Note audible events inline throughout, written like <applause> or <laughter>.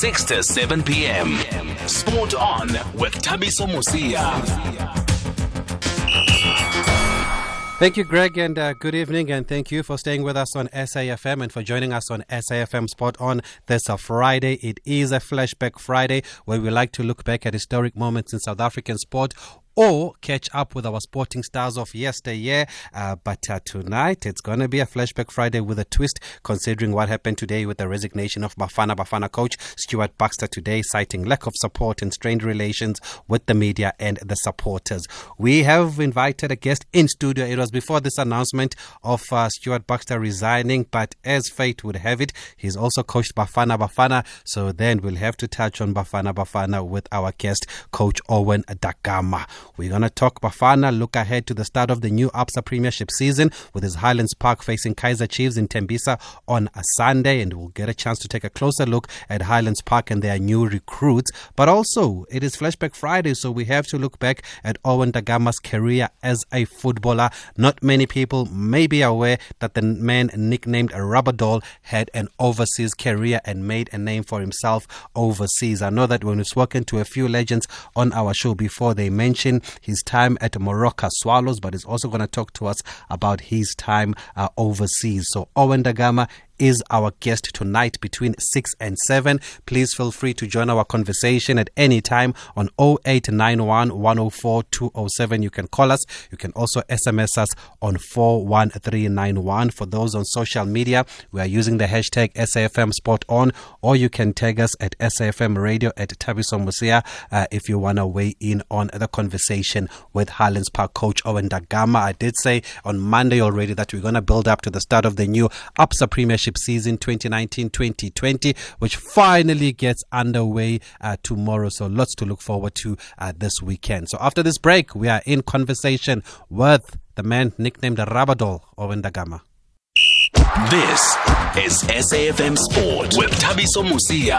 6 to 7 p.m. Sport on with Thabiso Mosia. Thank you, Greg, and uh, good evening, and thank you for staying with us on SAFM and for joining us on SAFM Sport On this uh, Friday. It is a flashback Friday where we like to look back at historic moments in South African sport or catch up with our sporting stars of yesteryear. Uh, but uh, tonight, it's going to be a flashback Friday with a twist, considering what happened today with the resignation of Bafana Bafana coach Stuart Baxter today, citing lack of support and strained relations with the media and the supporters. We have invited a guest in studio. It was before this announcement of uh, Stuart Baxter resigning, but as fate would have it, he's also coached Bafana Bafana. So then we'll have to touch on Bafana Bafana with our guest, Coach Owen Da Gama. We're going to talk Bafana, look ahead to the start of the new ABSA Premiership season with his Highlands Park facing Kaizer Chiefs in Tembisa on a Sunday. And we'll get a chance to take a closer look at Highlands Park and their new recruits. But also, it is Flashback Friday, so we have to look back at Owen Da Gama's career as a footballer. Not many people may be aware that the man nicknamed Rubber Doll had an overseas career and made a name for himself overseas. I know that when we've spoken to a few legends on our show before, they his time at Moroka Swallows, but he's also going to talk to us about his time uh, overseas. So, Owen Da Gama is our guest tonight between 6 and 7. Please feel free to join our conversation at any time on 0891 104 207. You can call us. You can also SMS us on 41391. For those on social media, we are using the hashtag SAFM Sport On, or you can tag us at SAFM Radio at Thabiso Mosia uh, if you want to weigh in on the conversation with Highlands Park coach Owen Da Gama. I did say on Monday already that we're going to build up to the start of the new ABSA Premiership season 2019-2020, which finally gets underway uh, tomorrow. So lots to look forward to uh, this weekend. So after this break, we are in conversation with the man nicknamed Rabadol Owen Da Gama. This is SAFM Sport with Thabiso Mosia.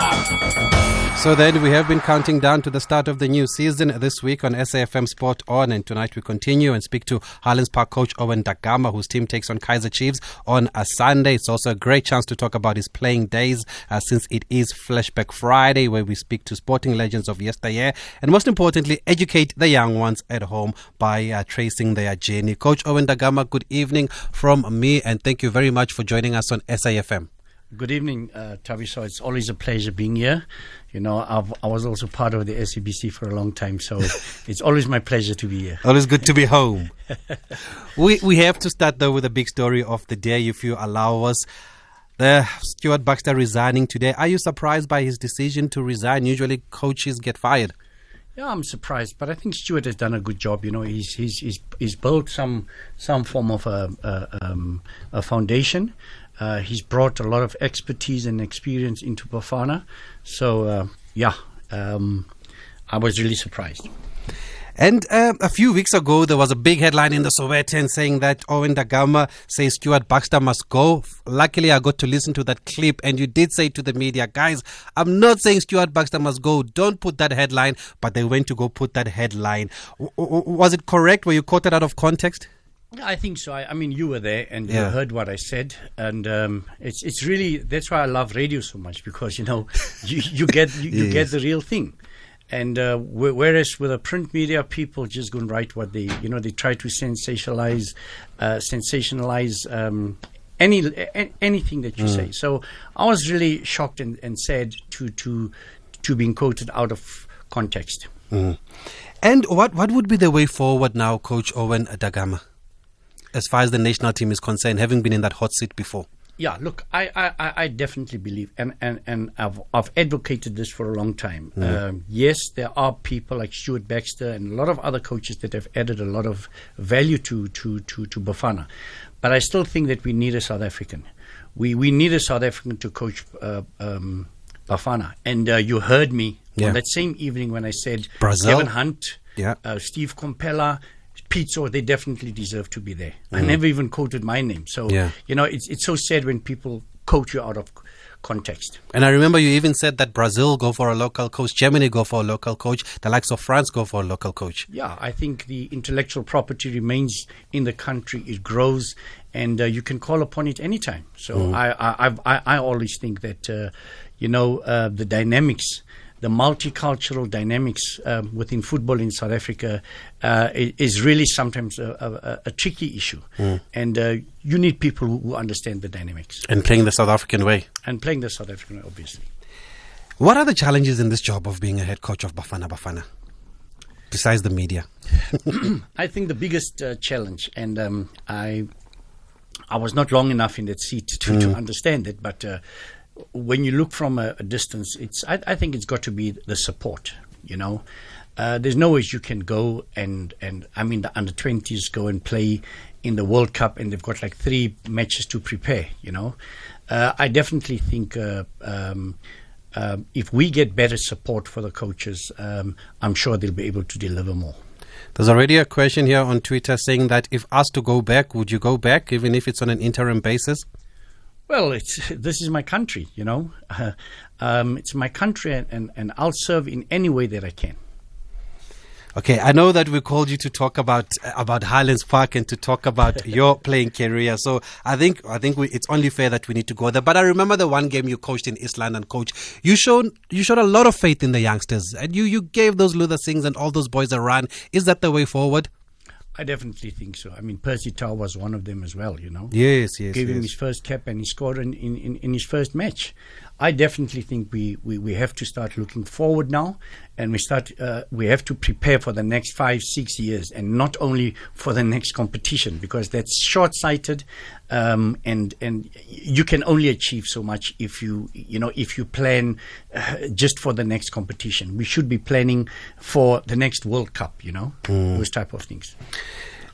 So then we have been counting down to the start of the new season this week on SAFM Sport On, and tonight we continue and speak to Highlands Park coach Owen Da Gama, whose team takes on Kaizer Chiefs on a Sunday. It's also a great chance to talk about his playing days uh, since it is Flashback Friday, where we speak to sporting legends of yesteryear, and most importantly, educate the young ones at home by uh, tracing their journey. Coach Owen Da Gama, good evening from me, and thank you very much for joining us on SAFM. Good evening, uh, Taviso. It's always a pleasure being here. You know, I've, i was also part of the SABC for a long time, so <laughs> it's always my pleasure to be here. Always good to be home. <laughs> we we have to start though with a big story of the day, if you allow us. The Stuart Baxter resigning today. Are you surprised by his decision to resign? Usually, coaches get fired. Yeah, I'm surprised, but I think Stuart has done a good job. You know, he's he's he's, he's built some some form of a a, um, a foundation. Uh, he's brought a lot of expertise and experience into Bafana. So, uh, yeah, um, I was really surprised. And uh, a few weeks ago, there was a big headline in the Sowetan saying that Owen Da Gama says Stuart Baxter must go. Luckily, I got to listen to that clip, and you did say to the media, guys, I'm not saying Stuart Baxter must go. Don't put that headline, but they went to go put that headline. W- w- was it correct? Were you quoted it out of context? I think so. I, I, mean, you were there and yeah. you heard what I said, and um, it's it's really that's why I love radio so much because you know <laughs> you, you get you, you get the real thing, and uh, whereas with the print media, people just go and write what they you know they try to sensationalize, uh, sensationalize um, any anything that you mm. say. So I was really shocked and, and sad to to to being quoted out of context. Mm. And what what would be the way forward now, Coach Owen Da Gama? as far as the national team is concerned, having been in that hot seat before? Yeah, look, I, I, I definitely believe, and, and, and I've, I've advocated this for a long time. Mm. Um, yes, there are people like Stuart Baxter and a lot of other coaches that have added a lot of value to, to, to, to Bafana. But I still think that we need a South African. We, we need a South African to coach uh, um, Bafana. And uh, you heard me yeah. on that same evening when I said Brazil. Gavin Hunt, yeah. uh, Steve Komphela, Pitso, they definitely deserve to be there. Mm. I never even quoted my name. So, yeah. you know, it's, it's so sad when people quote you out of context. And I remember you even said that Brazil go for a local coach, Germany go for a local coach, the likes of France go for a local coach. Yeah, I think the intellectual property remains in the country. It grows, and uh, you can call upon it anytime. So mm. I, I, I, I always think that. Uh, you know, uh, the dynamics the multicultural dynamics um, within football in South Africa uh, is really sometimes a, a, a tricky issue. Mm. And uh, you need people who, who, understand the dynamics. And playing the South African way. And playing the South African way, obviously. What are the challenges in this job of being a head coach of Bafana Bafana? Besides the media, <coughs> I think the biggest uh, challenge, and um, I, I was not long enough in that seat to, mm. to understand it, but uh, when you look from a, a distance, it's I, I, think it's got to be the support. You know, uh, there's no ways you can go and and I mean the under twenties go and play in the World Cup and they've got like three matches to prepare. You know, uh, I definitely think. Uh, um, um, if we get better support for the coaches, um, I'm sure they'll be able to deliver more. There's already a question here on Twitter saying that if asked to go back, would you go back, even if it's on an interim basis? Well, it's this is my country, you know. Uh, <laughs> um, it's my country, and, and, and I'll serve in any way that I can. Okay, I know that we called you to talk about about Highlands Park and to talk about <laughs> your playing career. So I think I think we, it's only fair that we need to go there. But I remember the one game you coached in East London, coach. You showed you showed a lot of faith in the youngsters, and you you gave those Luther Singhs and all those boys a run. Is that the way forward? I definitely think so. I mean, Percy Tau was one of them as well, you know. Yes, yes. Gave yes. him his first cap and he scored in, in, in, his first match. I definitely think we, we, we have to start looking forward now and we start uh, we have to prepare for the next five, six years and not only for the next competition because that's short sighted um, and and you can only achieve so much if you you know if you plan uh, just for the next competition. We should be planning for the next World Cup, you know, mm. those type of things.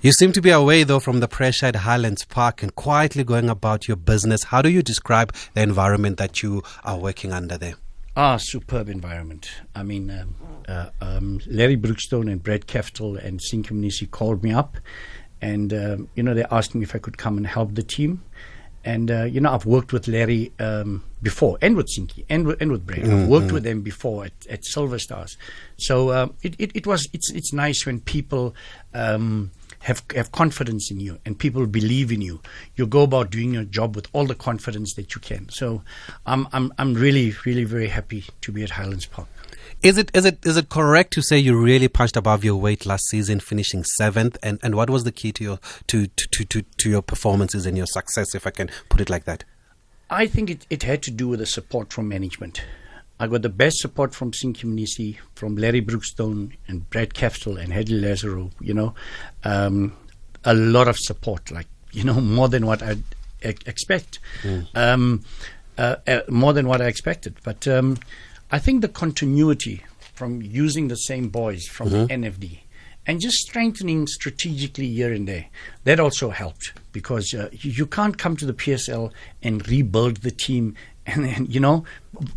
You seem to be away, though, from the pressure at Highlands Park and quietly going about your business. How do you describe the environment that you are working under there? Ah, superb environment. I mean, um, uh, um, Larry Brookstone and Brad Keftel and Mnisi called me up, and um, you know they asked me if I could come and help the team. And uh, you know, I've worked with Larry um, before, and with Sinki, and with, and with Brad. Mm-hmm. I've worked with them before at, at Silver Stars. So uh, it, it, it was it's it's nice when people um, have have confidence in you and people believe in you. You go about doing your job with all the confidence that you can. So I'm I'm I'm really really very happy to be at Highlands Park. Is it is it is it correct to say you really punched above your weight last season, finishing seventh? And and what was the key to your to to to, to your performances and your success, if I can put it like that? I think it, it had to do with the support from management. I got the best support from Sinki Mnisi, from Larry Brookstone and Brad Keftel and Hedley Lazarou, you know. Um, a lot of support, like, you know, <laughs> more than what I'd e- expect. Mm. Um, uh, uh, more than what I expected. But um, I think the continuity from using the same boys from mm-hmm. NFD and just strengthening strategically here and there. That also helped because uh, you, you, can't come to the PSL and rebuild the team <laughs> and then you know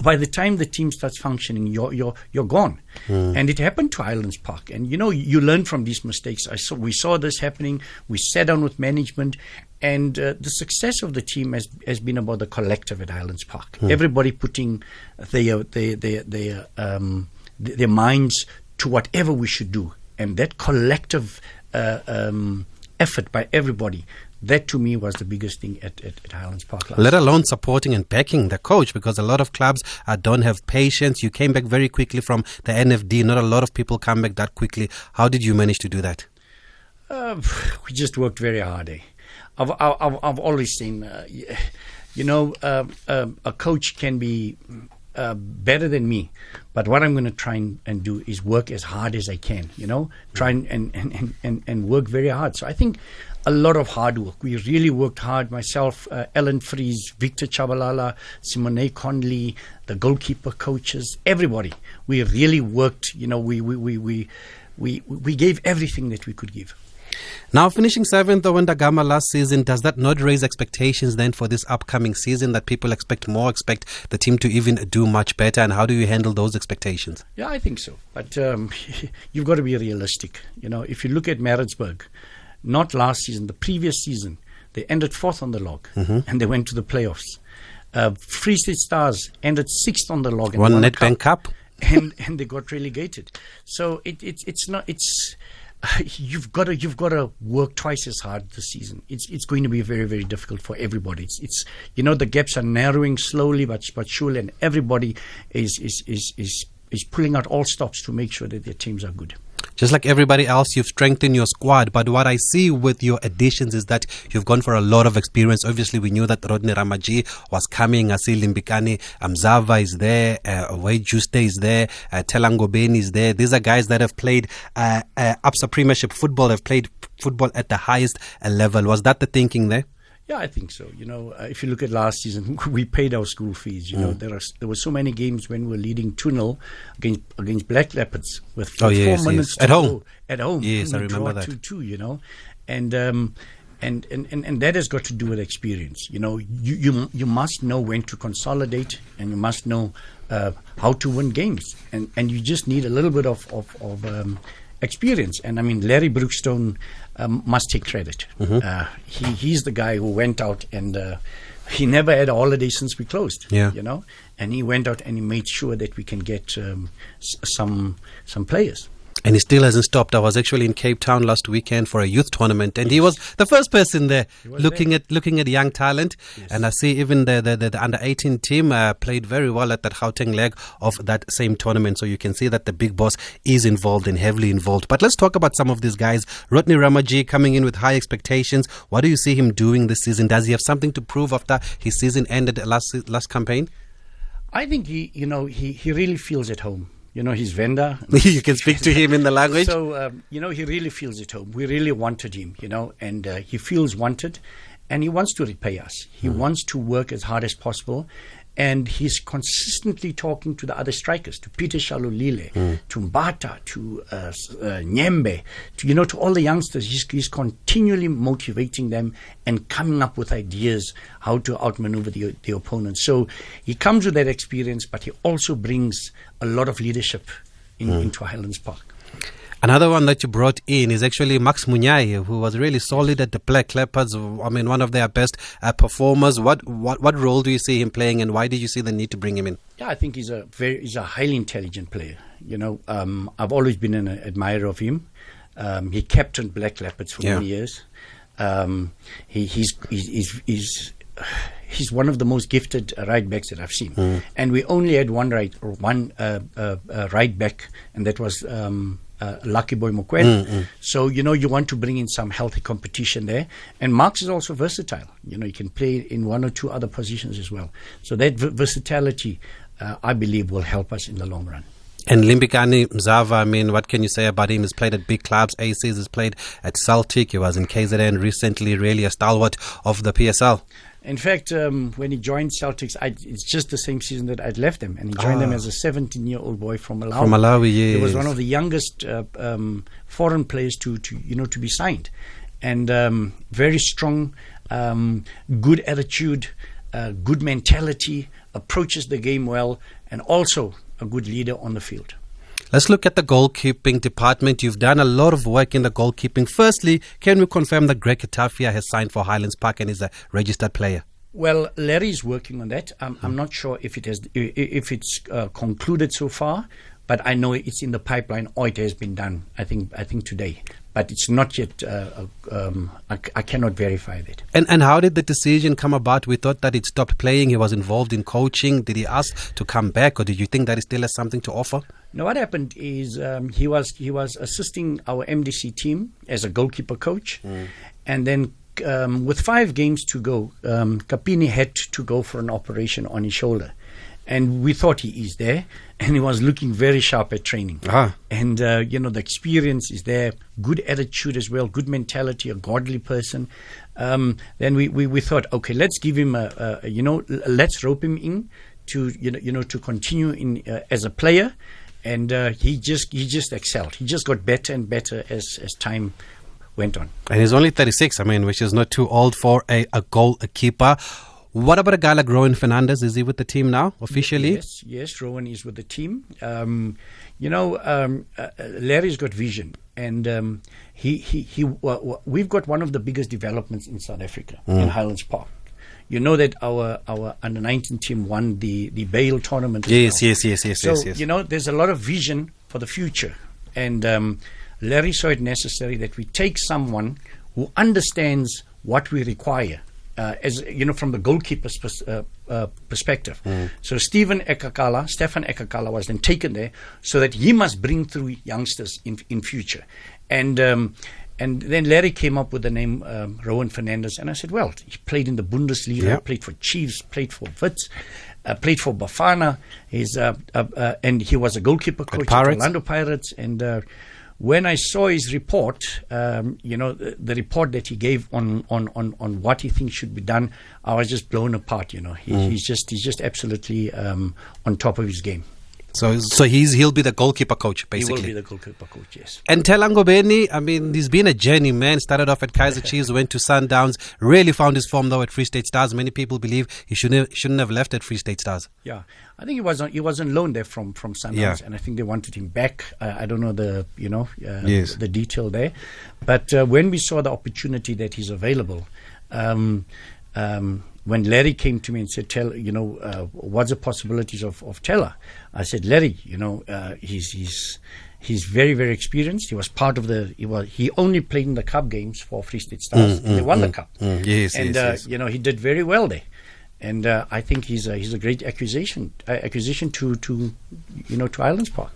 by the time the team starts functioning you're you're you're gone. Mm. and it happened to Highlands Park. And you know you learn from these mistakes. I saw we saw this happening. We sat down with management. And uh, the success of the team has has been about the collective at Highlands Park. Mm. everybody putting their their their their, um, their minds to whatever we should do. And that collective uh, um, effort by everybody that to me was the biggest thing at, at, at Highlands Park. Let alone supporting and backing the coach because a lot of clubs uh, don't have patience. You came back very quickly from the NFD. Not a lot of people come back that quickly. How did you manage to do that? Uh, <sighs> we just worked very hard. Eh? I've, I've, I've always seen, uh, you know, uh, um, a coach can be uh, better than me. But what I'm going to try and, and, do is work as hard as I can, you know, try and, and, and, and, and work very hard. So I think a lot of hard work. We really worked hard. Myself, uh, Allan Freese, Victor Chabalala, Simone Conley, the goalkeeper coaches, everybody. We really worked. You know, we we we we we, we gave everything that we could give. Now, finishing seventh Owen Da Gama last season, does that not raise expectations then for this upcoming season that people expect more, expect the team to even do much better? And how do you handle those expectations? Yeah, I think so. But um, <laughs> you've got to be realistic. You know, if you look at Maritzburg, not last season, the previous season, they ended fourth on the log mm-hmm. and they went to the playoffs. Uh, Free State Stars ended sixth on the log and won Nedbank Cup. <laughs> and and they got relegated. So it, it it's not it's <sighs> you've got to you've got to work twice as hard this season. It's it's going to be very very difficult for everybody. It's it's you know the gaps are narrowing slowly but but surely, and everybody is is is is, is pulling out all stops to make sure that their teams are good just like everybody else, you've strengthened your squad. But what I see with your additions is that you've gone for a lot of experience. Obviously, we knew that Rodney Ramaji was coming. Asili Limbikani, Amzava is there. Uh, Wayde Jooste is there. Uh, Telango is there. These are guys that have played uh, uh, Absa Premiership football, have played football at the highest level. Was that the thinking there? Yeah, I think so. You know, uh, if you look at last season, <laughs> we paid our school fees. You mm. know, there are there were so many games when we were leading 2 0 against against Black Leopards with oh, yes, four minutes yes. at home. At home, yes, I remember that. 2 2, you know, and. Um, and, and, and, and that has got to do with experience. You know, you, you, you must know when to consolidate and you must know uh, how to win games. And, and you just need a little bit of, of, of um, experience. And I mean, Larry Brookstone um, must take credit. Mm-hmm. Uh, he, he's the guy who went out and uh, he never had a holiday since we closed. Yeah. You know, and he went out and he made sure that we can get um, s- some some players and he still hasn't stopped. I was actually in Cape Town last weekend for a youth tournament, and he was the first person there looking there. at looking at young talent. Yes. And I see even the the, the, the under eighteen team uh, played very well at that Gauteng leg of that same tournament. So you can see that the big boss is involved and heavily involved. But let's talk about some of these guys. Rodney Ramaji coming in with high expectations. What do you see him doing this season? Does he have something to prove after his season ended last last campaign? I think he, you know, he, he really feels at home you know, his vendor. <laughs> you can speak to him in the language. So, um, you know, he really feels at home. We really wanted him, you know, and uh, he feels wanted and he wants to repay us. He mm. wants to work as hard as possible and he's consistently talking to the other strikers, to Peter Shalulile, mm. to Mbata, to uh, uh, Nyembe, to you know, to all the youngsters. He's, he's continually motivating them and coming up with ideas how to outmaneuver the, the opponent. So he comes with that experience, but he also brings a lot of leadership in, mm. into Highlands Park. Another one that you brought in is actually Marks Munyai, who was really solid at the Black Leopards. I mean, one of their best uh, performers. What, what what role do you see him playing, and why did you see the need to bring him in? Yeah, I think he's a very he's a highly intelligent player. You know, um, I've always been an admirer of him. Um, he captained Black Leopards for yeah. many years. Um, he, he's, he's, he's, he's one of the most gifted right backs that I've seen. Mm. And we only had one right one uh, uh, uh, right back, and that was um, uh, Lucky Boy Mokoena. Mm-hmm. So, you know, you want to bring in some healthy competition there. And Marks is also versatile. You know, he can play in one or two other positions as well. So that v- versatility, uh, I believe, will help us in the long run. And Limbikani Mzava, I mean, what can you say about him? He's played at big clubs, ACs, he's played at Celtic, he was in KZN recently, really a stalwart of the PSL. In fact, um, when he joined Celtics, I, it's just the same season that I'd left them, and he joined ah. them as a 17-year-old boy from Malawi. From Malawi, yes. He was one of the youngest uh, um, foreign players to, to, you know, to be signed, and um, very strong, um, good attitude, uh, good mentality, approaches the game well, and also a good leader on the field. Let's look at the goalkeeping department. You've done a lot of work in the goalkeeping. Firstly, can we confirm that Greg Etafia has signed for Highlands Park and is a registered player? Well, Larry is working on that. I'm, I'm not sure if it has if it's uh, concluded so far, but I know it's in the pipeline or it has been done. I think I think today but it's not yet. Uh, uh, um, I, I, cannot verify that. And and how did the decision come about? We thought that he stopped playing. He was involved in coaching. Did he ask to come back, or did you think that he still has something to offer? No, what happened is um, he was he was assisting our MDC team as a goalkeeper coach, mm. and then um, with five games to go, um, Kapini had to go for an operation on his shoulder and we thought he is there, <laughs> and he was looking very sharp at training. Ah. And uh, you know the experience is there, good attitude as well, good mentality, a godly person. Um, then we, we, we thought, okay, let's give him a, a, you know let's rope him in to you know you know to continue in uh, as a player, and uh, he just he just excelled. He just got better and better as as time went on. And he's only 36, I mean, which is not too old for a, a goalkeeper. What about a guy like Rowan Fernandez? Is he with the team now officially? Yes, yes, Rowan is with the team. Um, you know, um, uh, Larry's got vision, and um, he he he. Well, we've got one of the biggest developments in South Africa mm. in Highlands Park. You know that our our under 19 team won the the Bale tournament. Yes, yes, yes, yes, so, yes, yes. you know, there's a lot of vision for the future, and um, Larry saw it necessary that we take someone who understands what we require. Uh, as you know, from the goalkeeper's pers- uh, uh, perspective. So Stephen Ekakala, Stefan Ekakala, was then taken there so that he must bring through youngsters in in future. And um, and then Larry came up with the name um, Rowan Fernandez, and I said, well, he played in the Bundesliga, Yeah. played for Chiefs, played for Wits, uh, played for Bafana. He's uh, uh, uh, and he was a goalkeeper coach at Pirates. Orlando Pirates. And uh, when I saw his report, um, you know, the, the report that he gave on, on, on, on what he thinks should be done, I was just blown apart. You know, he, Mm. he's just he's just absolutely um, on top of his game. So, so he's he'll be the goalkeeper coach basically. He will be the goalkeeper coach. Yes. And Telangobeni, I mean, he's been a journey, man. Started off at Kaizer <laughs> Chiefs, went to Sundowns, really found his form though at Free State Stars. Many people believe he shouldn't shouldn't have left at Free State Stars. Yeah, I think he was on, he was on loan there from from Sundowns, Yeah. and I think they wanted him back. Uh, I don't know the you know uh, Yes. the detail there, but uh, when we saw the opportunity that he's available, um, um, when Larry came to me and said, "Tell you know uh, what's the possibilities of of Teller," I said, "Larry, you know uh, he's he's." He's very, very experienced. He was part of the. He was. He only played in the cup games for Free State Stars. and they won the cup. mm. Yes, and yes, uh, yes. you know he did very well there, and uh, I think he's a, he's a great acquisition uh, acquisition to to you know to Highlands Park.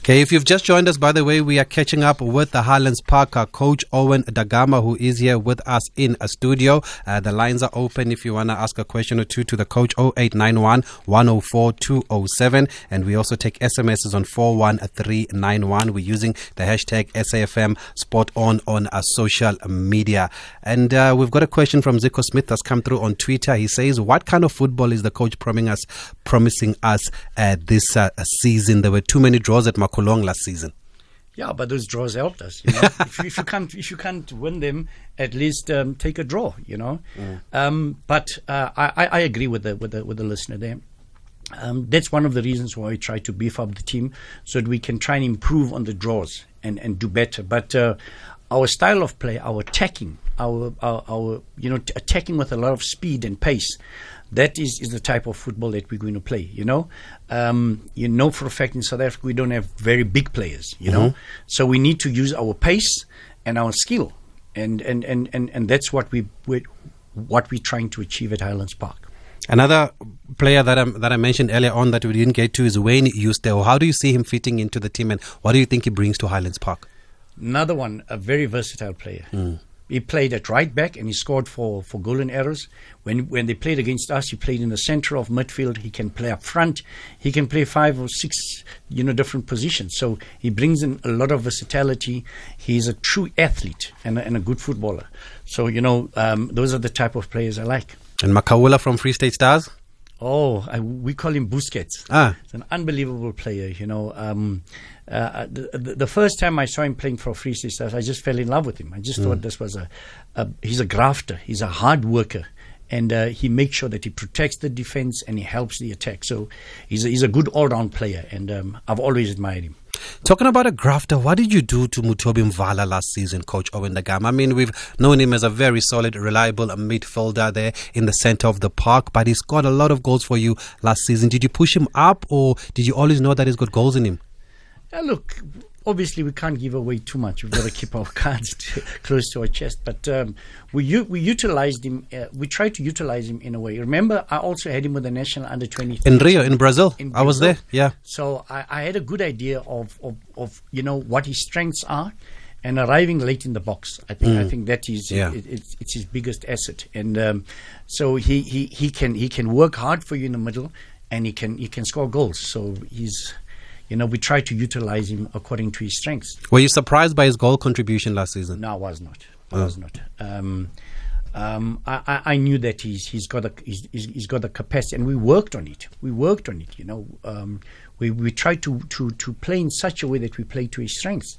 Okay, if you've just joined us, by the way, we are catching up with the Highlands Park uh, coach Owen Da Gama, who is here with us in a studio. Uh, the lines are open if you want to ask a question or two to the coach 0891 104 207. And we also take SMSs on 41391. We're using the hashtag SAFM Sport On on our social media. And uh, we've got a question from Zico Smith that's come through on Twitter. He says, What kind of football is the coach promising us, promising us uh, this uh, season? There were too many draws at Makhulong last season. Yeah, but those draws helped us. You know? <laughs> if, you, if you can't if you can't win them, at least um, take a draw. You know. Um, but uh, I, I I agree with the with the with the listener there. Um, that's one of the reasons why we try to beef up the team so that we can try and improve on the draws and, and do better. But uh, our style of play, our attacking, our, our, our you know t- attacking with a lot of speed and pace, that is, is the type of football that we're going to play. You know, um, you know for a fact in South Africa we don't have very big players. You know, so we need to use our pace and our skill, and and and and, and that's what we we what we're trying to achieve at Highlands Park. Another player that I, that I mentioned earlier on that we didn't get to is Wayne Eusteo. How do you see him fitting into the team and what do you think he brings to Highlands Park? Another one, a very versatile player. He played at right back and he scored for, for Golden Arrows. When when they played against us, he played in the center of midfield. He can play up front. He can play five or six, you know, different positions. So he brings in a lot of versatility. He's a true athlete and a, and a good footballer. So you know, um, those are the type of players I like. And Makawula from Free State Stars? Oh, I, we call him Busquets. Ah. He's an unbelievable player. You know, um, uh, the, the, first time I saw him playing for Free I just fell in love with him. I just thought this was a, a he's a grafter. He's a hard worker. And uh, he makes sure that he protects the defense and he helps the attack. So he's a, he's a good all-round player, and um, I've always admired him. Talking about a grafter, what did you do to Mothobi Mvala last season, Coach Owen Da Gama? I mean, we've known him as a very solid, reliable midfielder there in the center of the park, but he scored a lot of goals for you last season. Did you push him up, or did you always know that he's got goals in him? Uh, look, obviously we can't give away too much. We've got to keep our <laughs> cards to, close to our chest. But um, we u- we utilized him. Uh, we tried to utilize him in a way. Remember, I also had him with the national under twenty In Rio, in Brazil, in I was there. Yeah. So I, I had a good idea of, of, of you know what his strengths are, and arriving late in the box. I think I think that is Yeah. it, it's, it's his biggest asset. And um, so he, he, he can he can work hard for you in the middle, and he can he can score goals. So he's you know we try to utilize him according to his strengths. Were you surprised by his goal contribution last season? No, I was not. I Oh. was not. Um, um, I, I, knew that he's he's got a he's, he's got the capacity, and we worked on it. We worked on it. You know, um, we we tried to, to, to play in such a way that we play to his strengths,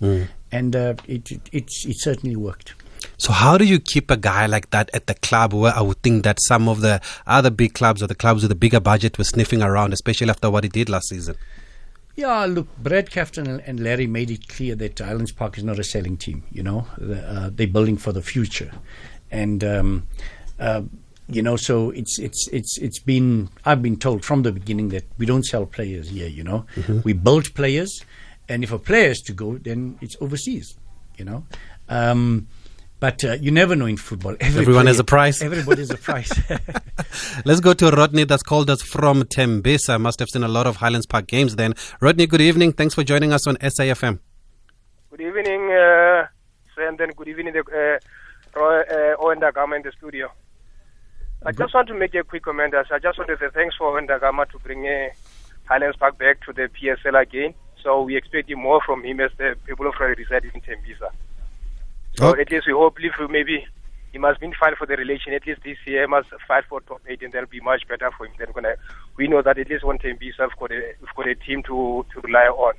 and uh, it, it it's it certainly worked. So how do you keep a guy like that at the club where I would think that some of the other big clubs or the clubs with a bigger budget were sniffing around, especially after what he did last season? Yeah, look, Brad Captain and- Larry made it clear that Highlands Park is not a selling team. You know, The, uh, they're building for the future, and um, uh, you know, so it's it's it's it's been I've been told from the beginning that we don't sell players here. You know, we build players. And if a player has to go, then it's overseas, you know. Um, but uh, you never know in football. Every Everyone player, has a price. <laughs> Everybody has a price. <laughs> Let's go to Rodney that's called us from Tembisa. Must have seen a lot of Highlands Park games then. Rodney, good evening. Thanks for joining us on SAFM. Good evening, uh, and then good evening, uh, Roy, uh, Owen Da Gama in the studio. I just want to make a quick comment. I just want to say thanks for Owen Da Gama to bring uh, Highlands Park back to the PSL again. So we expect more from him as the people of Raleigh reside in Tembisa. So oh. at least we hope if maybe he must be fine for the relation. At least this year, he must fight for top eight, and that'll be much better for him. Then gonna, we know that at least one team be have got a have got a team to to rely on.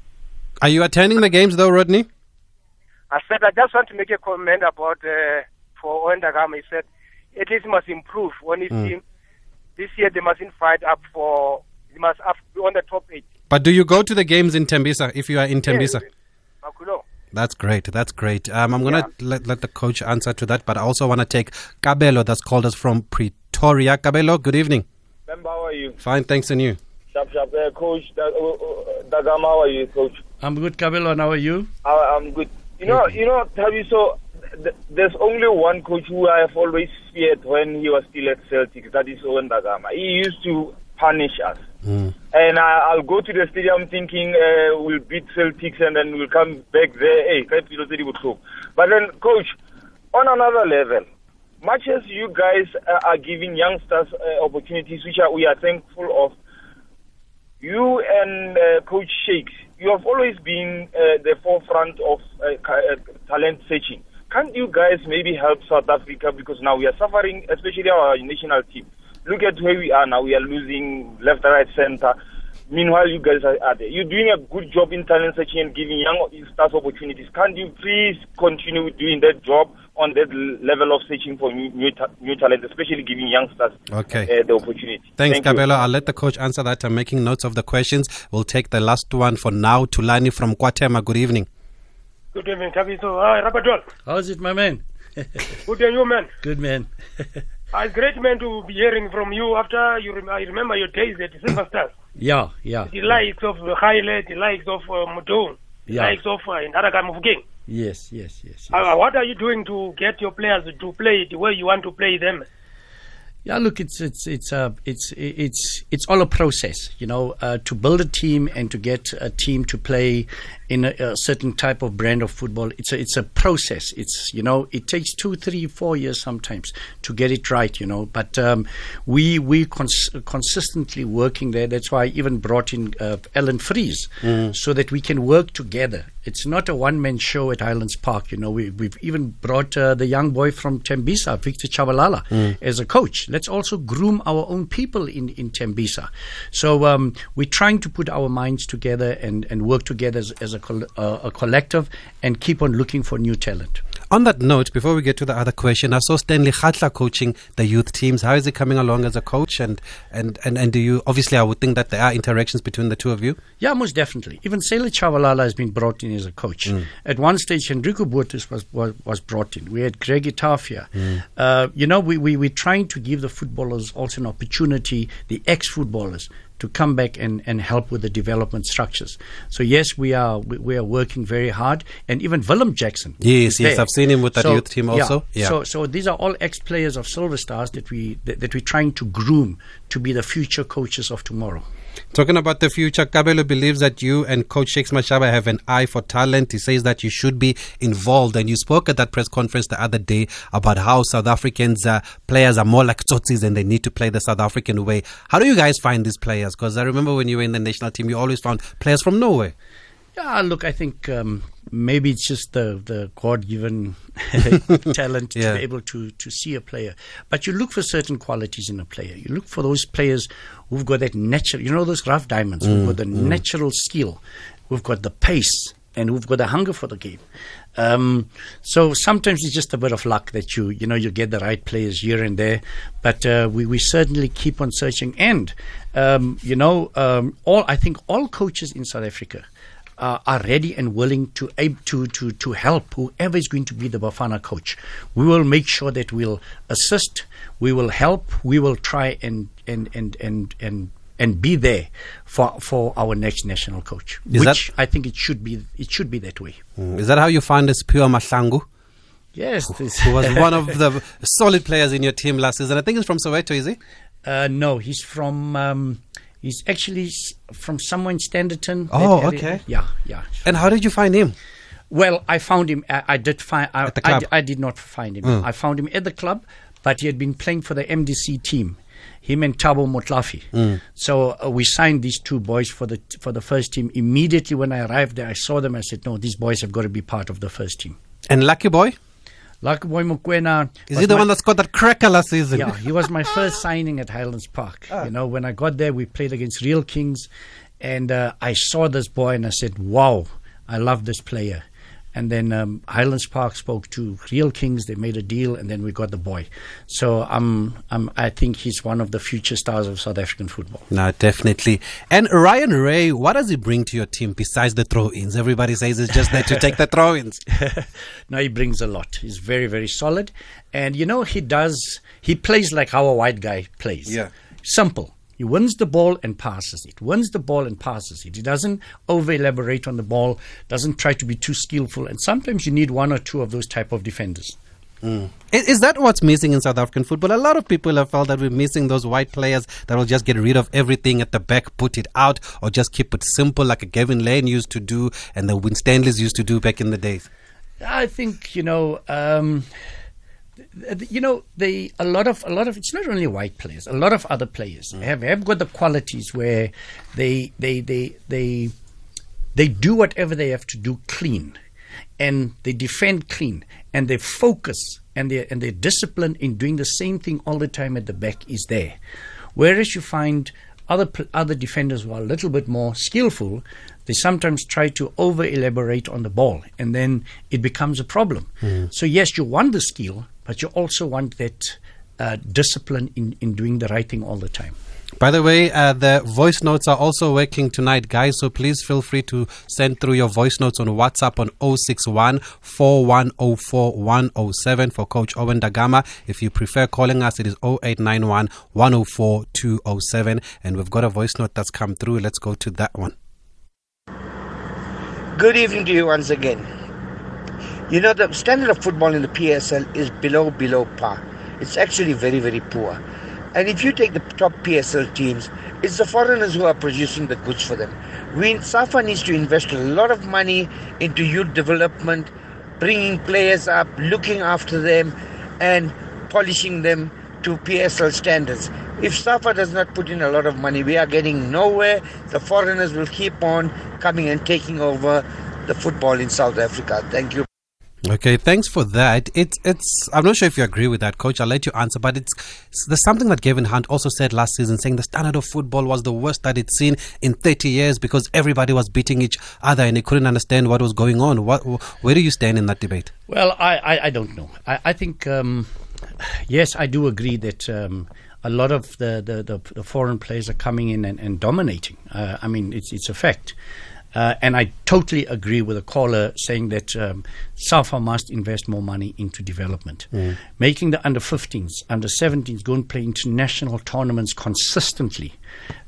Are you attending the games though, Rodney? I said I just want to make a comment about uh, for Owen Da Gama. He said at least he must improve on his mm. team. This year they mustn't fight up for he must up on the top eight. But do you go to the games in Tembisa if you are in Tembisa? That's great. That's great. Um, I'm going to yeah. let, let the coach answer to that, but I also want to take Cabello that's called us from Pretoria. Cabello, good evening. Member, how are you? Fine, thanks, and you? Sharp, sharp. Uh, coach, uh, uh, Da Gama, how are you, coach? I'm good, Cabello, and how are you? Uh, I'm good. You know, you know, Tabi, so th- there's only one coach who I have always feared when he was still at Celtic, that is Owen Da Gama. He used to punish us. Mm. And I, will go to the stadium thinking uh, we'll beat Celtics and then we'll come back there. Hey, but then, coach, on another level, much as you guys uh, are giving youngsters uh, opportunities, which are, we are thankful of, you and uh, Coach Shakes, you have always been uh, the forefront of uh, talent searching. Can't you guys maybe help South Africa because now we are suffering, especially our national team? Look at where we are now. We are losing left, right, center. Meanwhile, you guys are, are there. You're doing a good job in talent searching and giving young stars opportunities. Can't you please continue doing that job on that level of searching for new new, ta- new talent, especially giving youngsters okay. Uh, the opportunity? Thanks, Thank Cabello. I'll let the coach answer that. I'm making notes of the questions. We'll take the last one for now. Tulani from KwaThema. Good evening. Good evening, Tabitho. Hi, Rabadol. How's it, my man? Good day, you, man. <laughs> Good, man. <laughs> It's great, man, to be hearing from you after you. Rem- I remember your days at Silver Stars. <coughs> Yeah, yeah. The likes of Haile, the likes of uh, Modone, the yeah. likes of uh, Ndaraga Mufugeng. Yes, yes, yes. yes. Uh, what are you doing to get your players to play the way you want to play them? Yeah, look, it's it's it's uh, it's it's it's all a process, you know, uh, to build a team and to get a team to play in a, a, certain type of brand of football. It's a it's a process. It's you know, it takes two, three, four years sometimes to get it right, you know. But um, we we cons- consistently working there. That's why I even brought in uh, Allan Freese mm. so that we can work together. It's not a one man show at Highlands Park, you know. We we've even brought uh, the young boy from Tembisa, Victor Chabalala, mm. as a coach let's also groom our own people in, in Tembisa. So um, we're trying to put our minds together and, and work together as, as a, col- uh, a collective and keep on looking for new talent. On that note, before we get to the other question, I saw Stanley Khatla coaching the youth teams. How is he coming along as a coach? And, and, and, and do you, obviously, I would think that there are interactions between the two of you? Yeah, most definitely. Even Sele Chavalala has been brought in as a coach. Mm. At one stage, Enrico Boertes was, was, was brought in. We had Greg Etafia. Mm. Uh, you know, we, we, we're trying to give the footballers also an opportunity, the ex footballers, to come back and, and help with the development structures. So yes, we are we, we are working very hard, and even Willem Jackson. Yes, yes, I've seen him with that so, youth team also. Yeah, yeah. So so these are all ex players of Silver Stars that we that, that we're trying to groom to be the future coaches of tomorrow. Talking about the future, Cabello believes that you and Coach Shakes Mashaba have an eye for talent. He says that you should be involved. And you spoke at that press conference the other day about how South Africans uh, players are more like tsotsis and they need to play the South African way. How do you guys find these players? Because I remember when you were in the national team, you always found players from nowhere. Yeah, look, I think um, maybe it's just the, the God given <laughs> talent yeah. to be able to, to see a player. But you look for certain qualities in a player. You look for those players who've got that natural, you know, those rough diamonds, mm, who've got the mm. natural skill, who've got the pace, and who've got a hunger for the game. Um, so sometimes it's just a bit of luck that you you know you get the right players here and there, but uh, we we certainly keep on searching. And um, you know, um, all I think all coaches in South Africa uh, are ready and willing to, to, to, to help whoever is going to be the Bafana coach. We will make sure that we'll assist, we will help, we will try and, and, and, and, and and be there for for our next national coach. Is which that- I think it should be it should be that way. Mm. Is that how you find this pure Mahlangu? Yes, this- Who was <laughs> one of the solid players in your team last season? I think he's from Soweto, is he? Uh, no, he's from. Um, he's actually from somewhere in Standerton. Oh, okay. Yeah, yeah. And how did you find him? Well, I found him. I, I did find. I, At the club? di- I, did not find him. Mm. I found him at the club, but he had been playing for the MDC team. Him and Tabo Motlafi. Mm. So uh, we signed these two boys for the for the first team. Immediately when I arrived there, I saw them. I said, "No, these boys have got to be part of the first team." And Lucky Boy? Lucky Boy Mokoena. Is he the my- one that scored that cracker last season? yeah, he was my <laughs> first signing at Highlands Park. Ah. You know, when I got there, we played against Real Kings, and uh, I saw this boy and I said, "Wow, I love this player." And then um, Highlands Park spoke to Real Kings. They made a deal, and then we got the boy. So I'm, I'm, I think he's one of the future stars of South African football. No, definitely. And Ryan Rae, what does he bring to your team besides the throw-ins? Everybody says it's just there to take the throw-ins. <laughs> no, he brings a lot. He's very, very solid. And, you know, he does, he plays like how a white guy plays. Yeah. Simple. He wins the ball and passes it. Wins the ball and passes it. He doesn't over elaborate on the ball, doesn't try to be too skillful. And sometimes you need one or two of those type of defenders. I- Is that what's missing in South African football? A lot of people have felt that we're missing those white players that will just get rid of everything at the back, put it out, or just keep it simple like a Gavin Lane used to do and the Win Stanleys used to do back in the days. I think you know, um, you know, they a lot of a lot of it's not only white players. A lot of other players mm. have have got the qualities where they they they they they do whatever they have to do clean, and they defend clean, and they focus and their and their discipline in doing the same thing all the time at the back is there. Whereas you find other other defenders who are a little bit more skillful, they sometimes try to over elaborate on the ball, and then it becomes a problem. Mm. So yes, you want the skill, but you also want that uh, discipline in, in doing the right thing all the time. By the way, uh, the voice notes are also working tonight, guys. So please feel free to send through your voice notes on WhatsApp on 061 4104 107 for Coach Owen Da Gama. If you prefer calling us, it is 0891 104 207. And we've got a voice note that's come through. Let's go to that one. Good evening to you once again. You know, the standard of football in the PSL is below, below par. It's actually very, very poor. And if you take the top PSL teams, it's the foreigners who are producing the goods for them. We, SAFA needs to invest a lot of money into youth development, bringing players up, looking after them, and polishing them to PSL standards. If SAFA does not put in a lot of money, we are getting nowhere. The foreigners will keep on coming and taking over the football in South Africa. Thank you. Okay, thanks for that. It's it's. I'm not sure if you agree with that, Coach. I'll let you answer, but it's there's something that Gavin Hunt also said last season, saying the standard of football was the worst that it's seen in 30 years because everybody was beating each other and they couldn't understand what was going on. What, where do you stand in that debate? Well, I, I, I don't know. I, I think, um, yes, I do agree that um, a lot of the, the, the, the foreign players are coming in and, and dominating. Uh, I mean, it's, it's a fact. Uh, and I totally agree with the caller saying that um, SAFA must invest more money into development. Making the under 15s, under 17s go and play international tournaments consistently.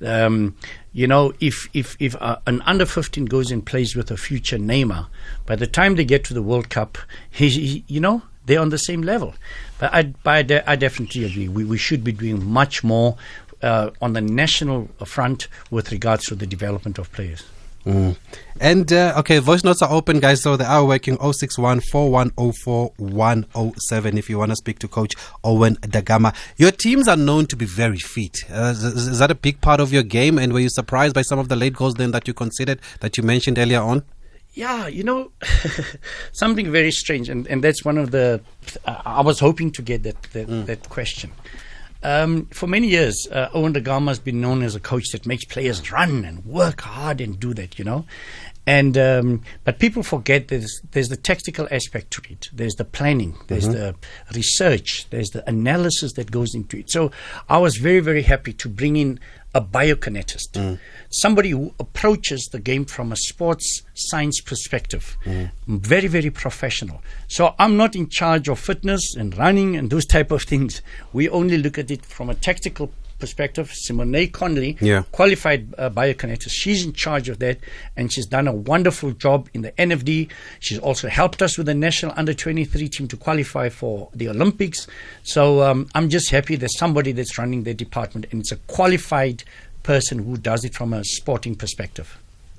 Um, you know, if if if uh, an under 15 goes and plays with a future Neymar, by the time they get to the World Cup, he, he you know they're on the same level. But I, I, de- I definitely agree. We we should be doing much more uh, on the national front with regards to the development of players. Mm. And uh, okay, voice notes are open, guys. So they are working 061 4104 107 if you want to speak to Coach Owen Da Gama. Your teams are known to be very fit. Uh, is, that a big part of your game? And were you surprised by some of the late goals then that you considered that you mentioned earlier on? Yeah, you know, <laughs> something very strange, and, and that's one of the. Uh, I was hoping to get that that, that question. Um, for many years, uh, Owen Da Gama has been known as a coach that makes players run and work hard and do that, you know. And um, but people forget there's there's the tactical aspect to it. There's the planning. There's the research. There's the analysis that goes into it. So I was very very happy to bring in a biokinetist, mm. somebody who approaches the game from a sports science perspective, mm. very very professional. So I'm not in charge of fitness and running and those type of things. We only look at it from a tactical perspective, Simone Conley, Yeah. qualified uh, biokinetist. She's in charge of that, and she's done a wonderful job in the NFD. She's also helped us with the national under 23 team to qualify for the Olympics. So um, I'm just happy there's somebody that's running their department, and it's a qualified person who does it from a sporting perspective.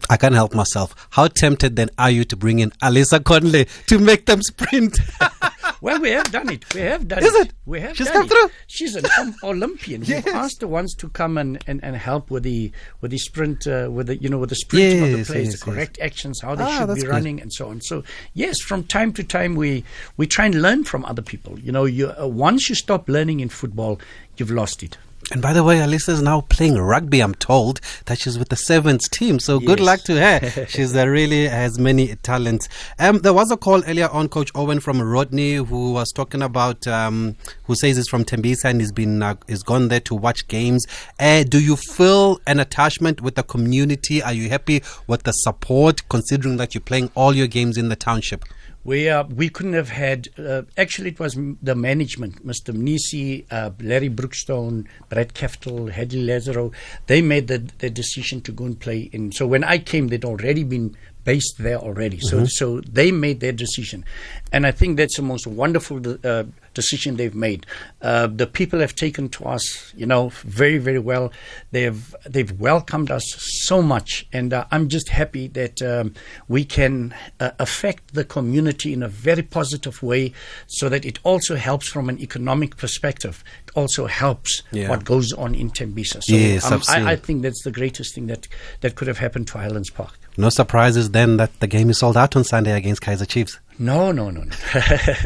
I can't help myself. How tempted then are you to bring in Alisa Conley to make them sprint? <laughs> Well, we have done it. We have done Is it. it? We have She's done come it. through? She's an um, <laughs> Olympian. Yes. We've asked the ones to come and, and, and help with the with the sprint, uh, with the you know with the sprinting of Yes, the players, yes, the correct actions, how they Ah, should be good. running, and so on. So yes, from time to time we we try and learn from other people. You know, you uh, once you stop learning in football, you've lost it. And by the way, Alisa is now playing rugby. I'm told that she's with the sevens team. So good luck to her. <laughs> she's uh, really has many talents. Um, there was a call earlier on, Coach Owen from Rodney, who was talking about, um, who says he's from Tembisa and he's been, uh, he's gone there to watch games. Uh, do you feel an attachment with the community? Are you happy with the support, considering that you're playing all your games in the township? We uh, we couldn't have had. Uh, actually, it was m- the management, Mr. Mnisi, uh, Larry Brookstone, Brett Keftel, Hedley Lazaro. They made the, the decision to go and play in. So when I came, they'd already been based there already. So so they made their decision, and I think that's the most wonderful uh, decision they've made. Uh, the people have taken to us, you know, very very well. They've they've welcomed us so much, and uh, I'm just happy that um, we can uh, affect the community in a very positive way, so that it also helps from an economic perspective. It also helps Yeah. what goes on in Tembisa. So Yes, um. I, I think that's the greatest thing that that could have happened to Highlands Park. No surprises then that the game is sold out on Sunday against Kaizer Chiefs. No, no, no, no. <laughs>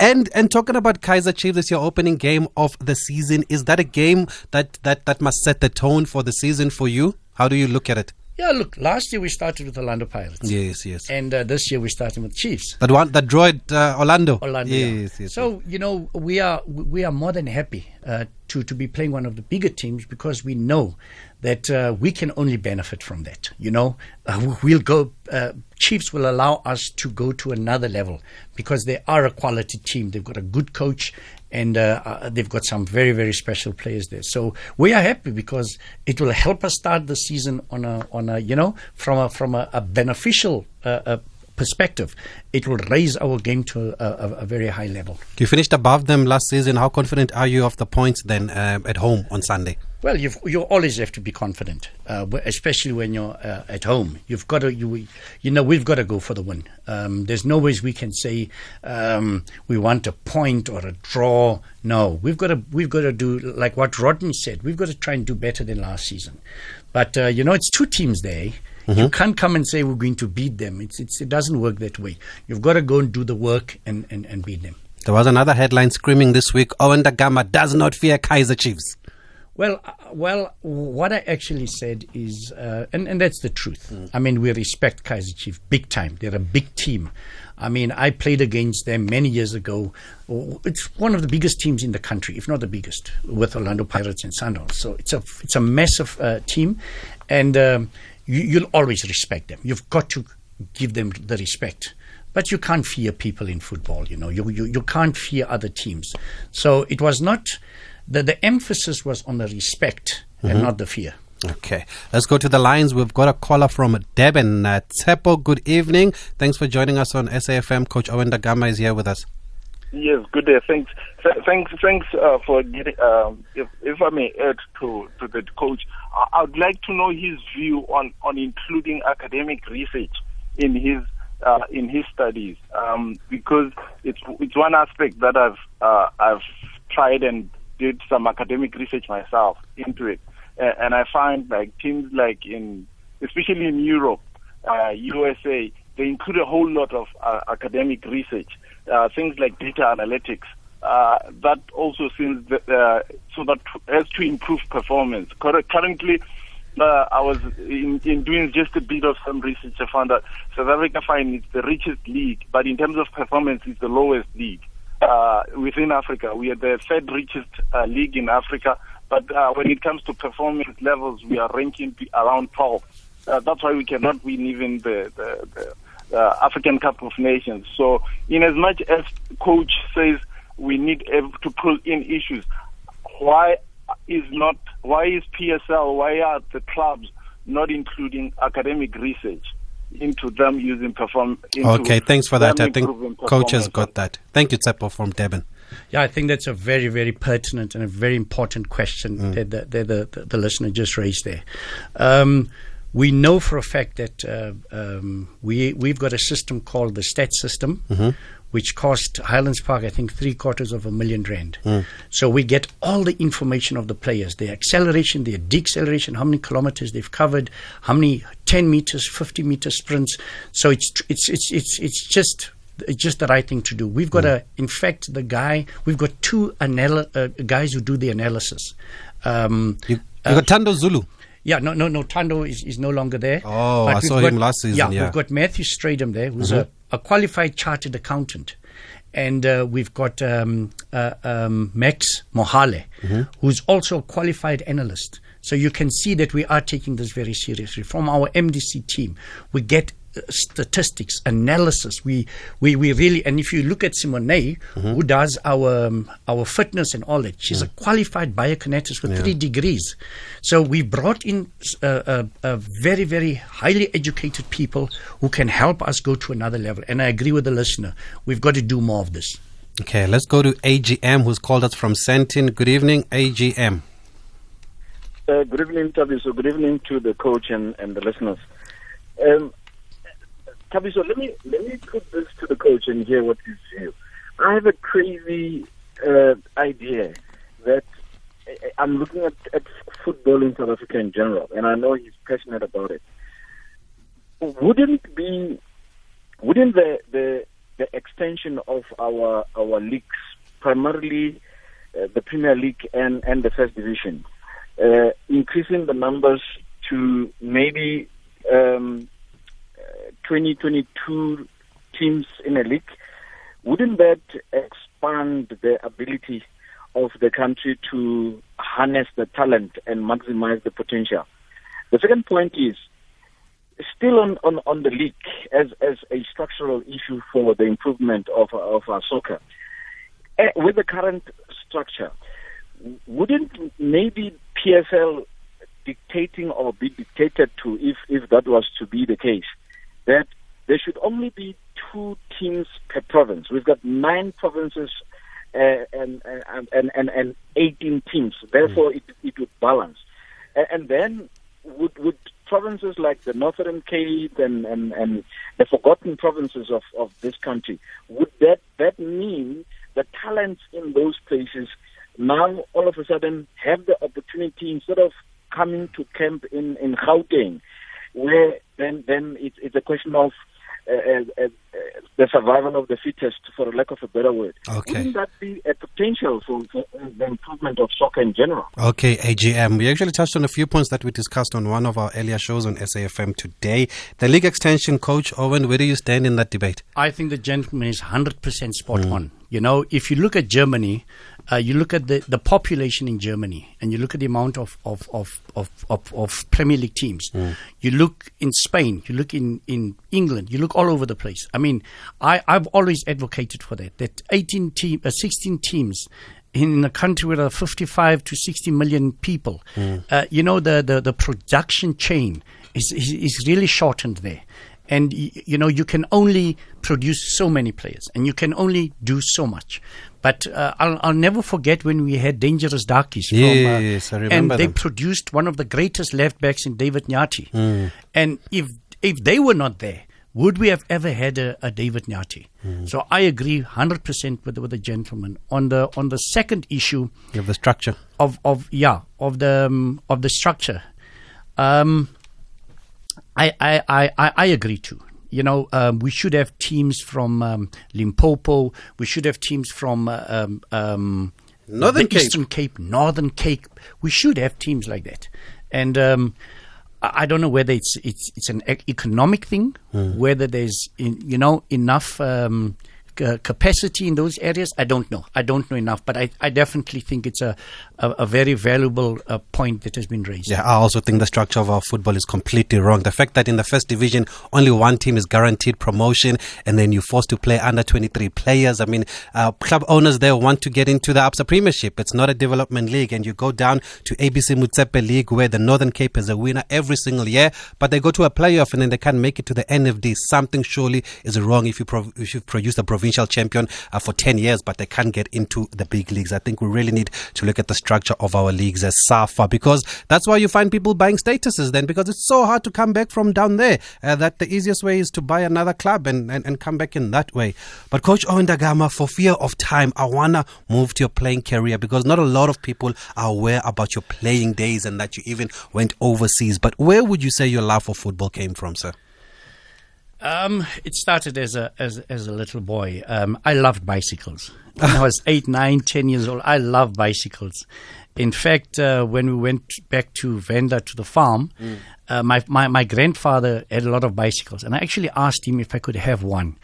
And and talking about Kaizer Chiefs as your opening game of the season, is that a game that, that, that must set the tone for the season for you? How do you look at it? yeah, look, last year we started with Orlando Pirates. Yes, yes. And uh, this year we're starting with Chiefs. That one that droid uh, Orlando. Orlando. yeah. Yes, yes. So you know we are we are more than happy uh, to to be playing one of the bigger teams because we know that uh, we can only benefit from that. You know, uh, we'll go. Uh, Chiefs will allow us to go to another level because they are a quality team. They've got a good coach. And uh, uh, they've got some very, very special players there. So we are happy because it will help us start the season on a, on a, you know, from a from a, a beneficial uh, uh, perspective. It will raise our game to a, a, a very high level. you finished above them last season. How confident are you of the points then uh, at home on Sunday? Well, you always have to be confident, uh, especially when you're uh, at home. You've got to, you, you know, we've got to go for the win. Um, there's no ways we can say um, we want a point or a draw. No, we've got to, we've got to do like what Rodney said. We've got to try and do better than last season. But uh, you know, it's two teams there. You can't come and say we're going to beat them. It's, it's, it doesn't work that way. You've got to go and do the work and, and, and beat them. There was another headline screaming this week Owen Da Gama does not fear Kaizer Chiefs. Well, uh, well, what I actually said is, uh, and, and that's the truth. I mean, we respect Kaizer Chief big time. They're a big team. I mean, I played against them many years ago. Oh, It's one of the biggest teams in the country, if not the biggest, with Orlando Pirates and Sundowns. So it's a it's a massive uh, team, and um, you, you'll always respect them. You've got to give them the respect. But you can't fear people in football, you know. You, you, you can't fear other teams. So it was not, the, the emphasis was on the respect and not the fear. Okay, let's go to the lines. We've got a caller from Devon. Uh, Tsepo, good evening. Thanks for joining us on SAFM. Coach Owen Da Gama is here with us. Yes, good day. Thanks. Th- thanks. Thanks uh, for getting. Um, if, if I may add to to the coach, I, would like to know his view on on including academic research in his uh, in his studies, um, because it's it's one aspect that I've uh, I've tried and did some academic research myself into it, uh, and I find like teams like in especially in Europe, uh, USA, they include a whole lot of uh, academic research, uh, things like data analytics. Uh, that also seems that, uh, so that has to improve performance. Currently, uh, I was in, in doing just a bit of some research. I found that South Africa, fine, it's the richest league, but in terms of performance, it's the lowest league uh, within Africa. We are the third richest league in Africa, but when it comes to performance levels, we are ranking around 12. Uh, that's why we cannot win even the, the, the uh, African Cup of Nations. So, in as much as coach says we need to pull in issues, why is not why is PSL why are the clubs not including academic research into them using perform? okay, thanks for that. I think coach has got that. Thank you, Tsepo from Durban. Yeah, I think that's a very, very pertinent and a very important question mm. that, the, the, the, the, listener just raised there. Um, we know for a fact that uh, um, we we've got a system called the STAT system, mm-hmm. which cost Highlands Park I think three quarters of a million rand. Mm. So we get all the information of the players, their acceleration, their deceleration, how many kilometers they've covered, how many ten meters, fifty meter sprints. So it's it's it's it's it's just it's just the right thing to do. We've got mm. a, in fact, the guy, we've got two anal- uh, guys who do the analysis. Um, you, you uh, got Tando Zulu. Yeah, no, no, no. Tando is, is no longer there. Oh, I saw got, him last season. Yeah, yeah, we've got Matthew Stradum there, who's mm-hmm. a, a, qualified chartered accountant, and uh, we've got um, uh, um, Max Mohale, mm-hmm. who's also a qualified analyst. So you can see that we are taking this very seriously. From our MDC team, we get statistics analysis. We, we we really and if you look at Simone, mm-hmm. who does our um, our fitness and all that, she's a qualified biokineticist with yeah. three degrees. So we brought in uh, uh, very very highly educated people who can help us go to another level. And I agree with the listener. We've got to do more of this. Okay, let's go to AGM, who's called us from Sandton. Good evening, AGM. Uh, good evening, Thabi. So good evening to the coach and, and the listeners. Um, Thabiso, let me let me put this to the coach and hear what his view. I have a crazy uh, idea that I'm looking at, at football in South Africa in general, and I know he's passionate about it. Wouldn't be wouldn't the the, the extension of our our leagues, primarily uh, the Premier League and and the First Division, uh, increasing the numbers to maybe um, 2022 teams in a league, wouldn't that expand the ability of the country to harness the talent and maximize the potential? The second point is still on, on, on the league as, as a structural issue for the improvement of, of our soccer. Eh, with the current structure, wouldn't maybe PSL dictating or be dictated to if, if that was to be the case? That there should only be two teams per province. We've got nine provinces uh, and, and, and, and 18 teams. Therefore, mm. it, it would balance. And, and then would, would provinces like the Northern Cape and, and, and the forgotten provinces of, of this country, would that, that mean the talents in those places now all of a sudden have the opportunity instead of coming to camp in, in Gauteng where then then it's, it's a question of uh, uh, uh, the survival of the fittest, for lack of a better word. Okay. Wouldn't that be a potential for, for the improvement of soccer in general? Okay, AGM. We actually touched on a few points that we discussed on one of our earlier shows on SAFM today. The league extension coach, Owen, where do you stand in that debate? I think the gentleman is 100% spot mm. on. You know, if you look at Germany, uh, you look at the, the population in Germany and you look at the amount of, of, of, of, of, of Premier League teams. Mm. You look in Spain, you look in, in England, you look all over the place. I mean, I, I've always advocated for that, that 18 team, uh, 16 teams in a country with a 55 to 60 million people, mm. uh, you know, the, the, the production chain is, is, is really shortened there and you know you can only produce so many players and you can only do so much but uh, I'll, I'll, never forget when we had Dangerous Darkies. From, yes, uh, I remember. And they them. produced one of the greatest left backs in David Nyati. Mm. And if if they were not there, would we have ever had a, a David Nyati? Mm. So I agree 100% with, with the gentleman. On the on the second issue of the structure. Of, of yeah, of the um, of the structure. Um, I, I, I, I agree too you know, um, we should have teams from um, Limpopo. We should have teams from uh, um, um, Northern Cape. Eastern Cape, Northern Cape. We should have teams like that. And um, I don't know whether it's it's it's an economic thing, mm. whether there's in, you know enough um, uh, capacity in those areas? I don't know. I don't know enough, but I, I definitely think it's a, a, a very valuable uh, point that has been raised. Yeah, I also think the structure of our football is completely wrong. The fact that in the first division, only one team is guaranteed promotion and then you're forced to play under 23 players. I mean, uh, club owners there want to get into the Absa Premiership. It's not a development league. And you go down to ABC Motsepe League where the Northern Cape is a winner every single year, but they go to a playoff and then they can't make it to the NFD. Something surely is wrong if you, pro- if you produce a provincial champion uh, for 10 years, but they can't get into the big leagues. I think we really need to look at the structure of our leagues as SAFA because that's why you find people buying statuses then because it's so hard to come back from down there uh, that the easiest way is to buy another club and, and, and come back in that way. But Coach Owen Da Gama, for fear of time, I want to move to your playing career because not a lot of people are aware about your playing days and that you even went overseas. But where would you say your love for football came from, sir? Um, it started as a as, as a little boy. Um, I loved bicycles. When I was <laughs> eight, nine, ten years old, I loved bicycles. In fact, uh, when we went back to Venda to the farm, mm. uh, my, my my grandfather had a lot of bicycles, and I actually asked him if I could have one.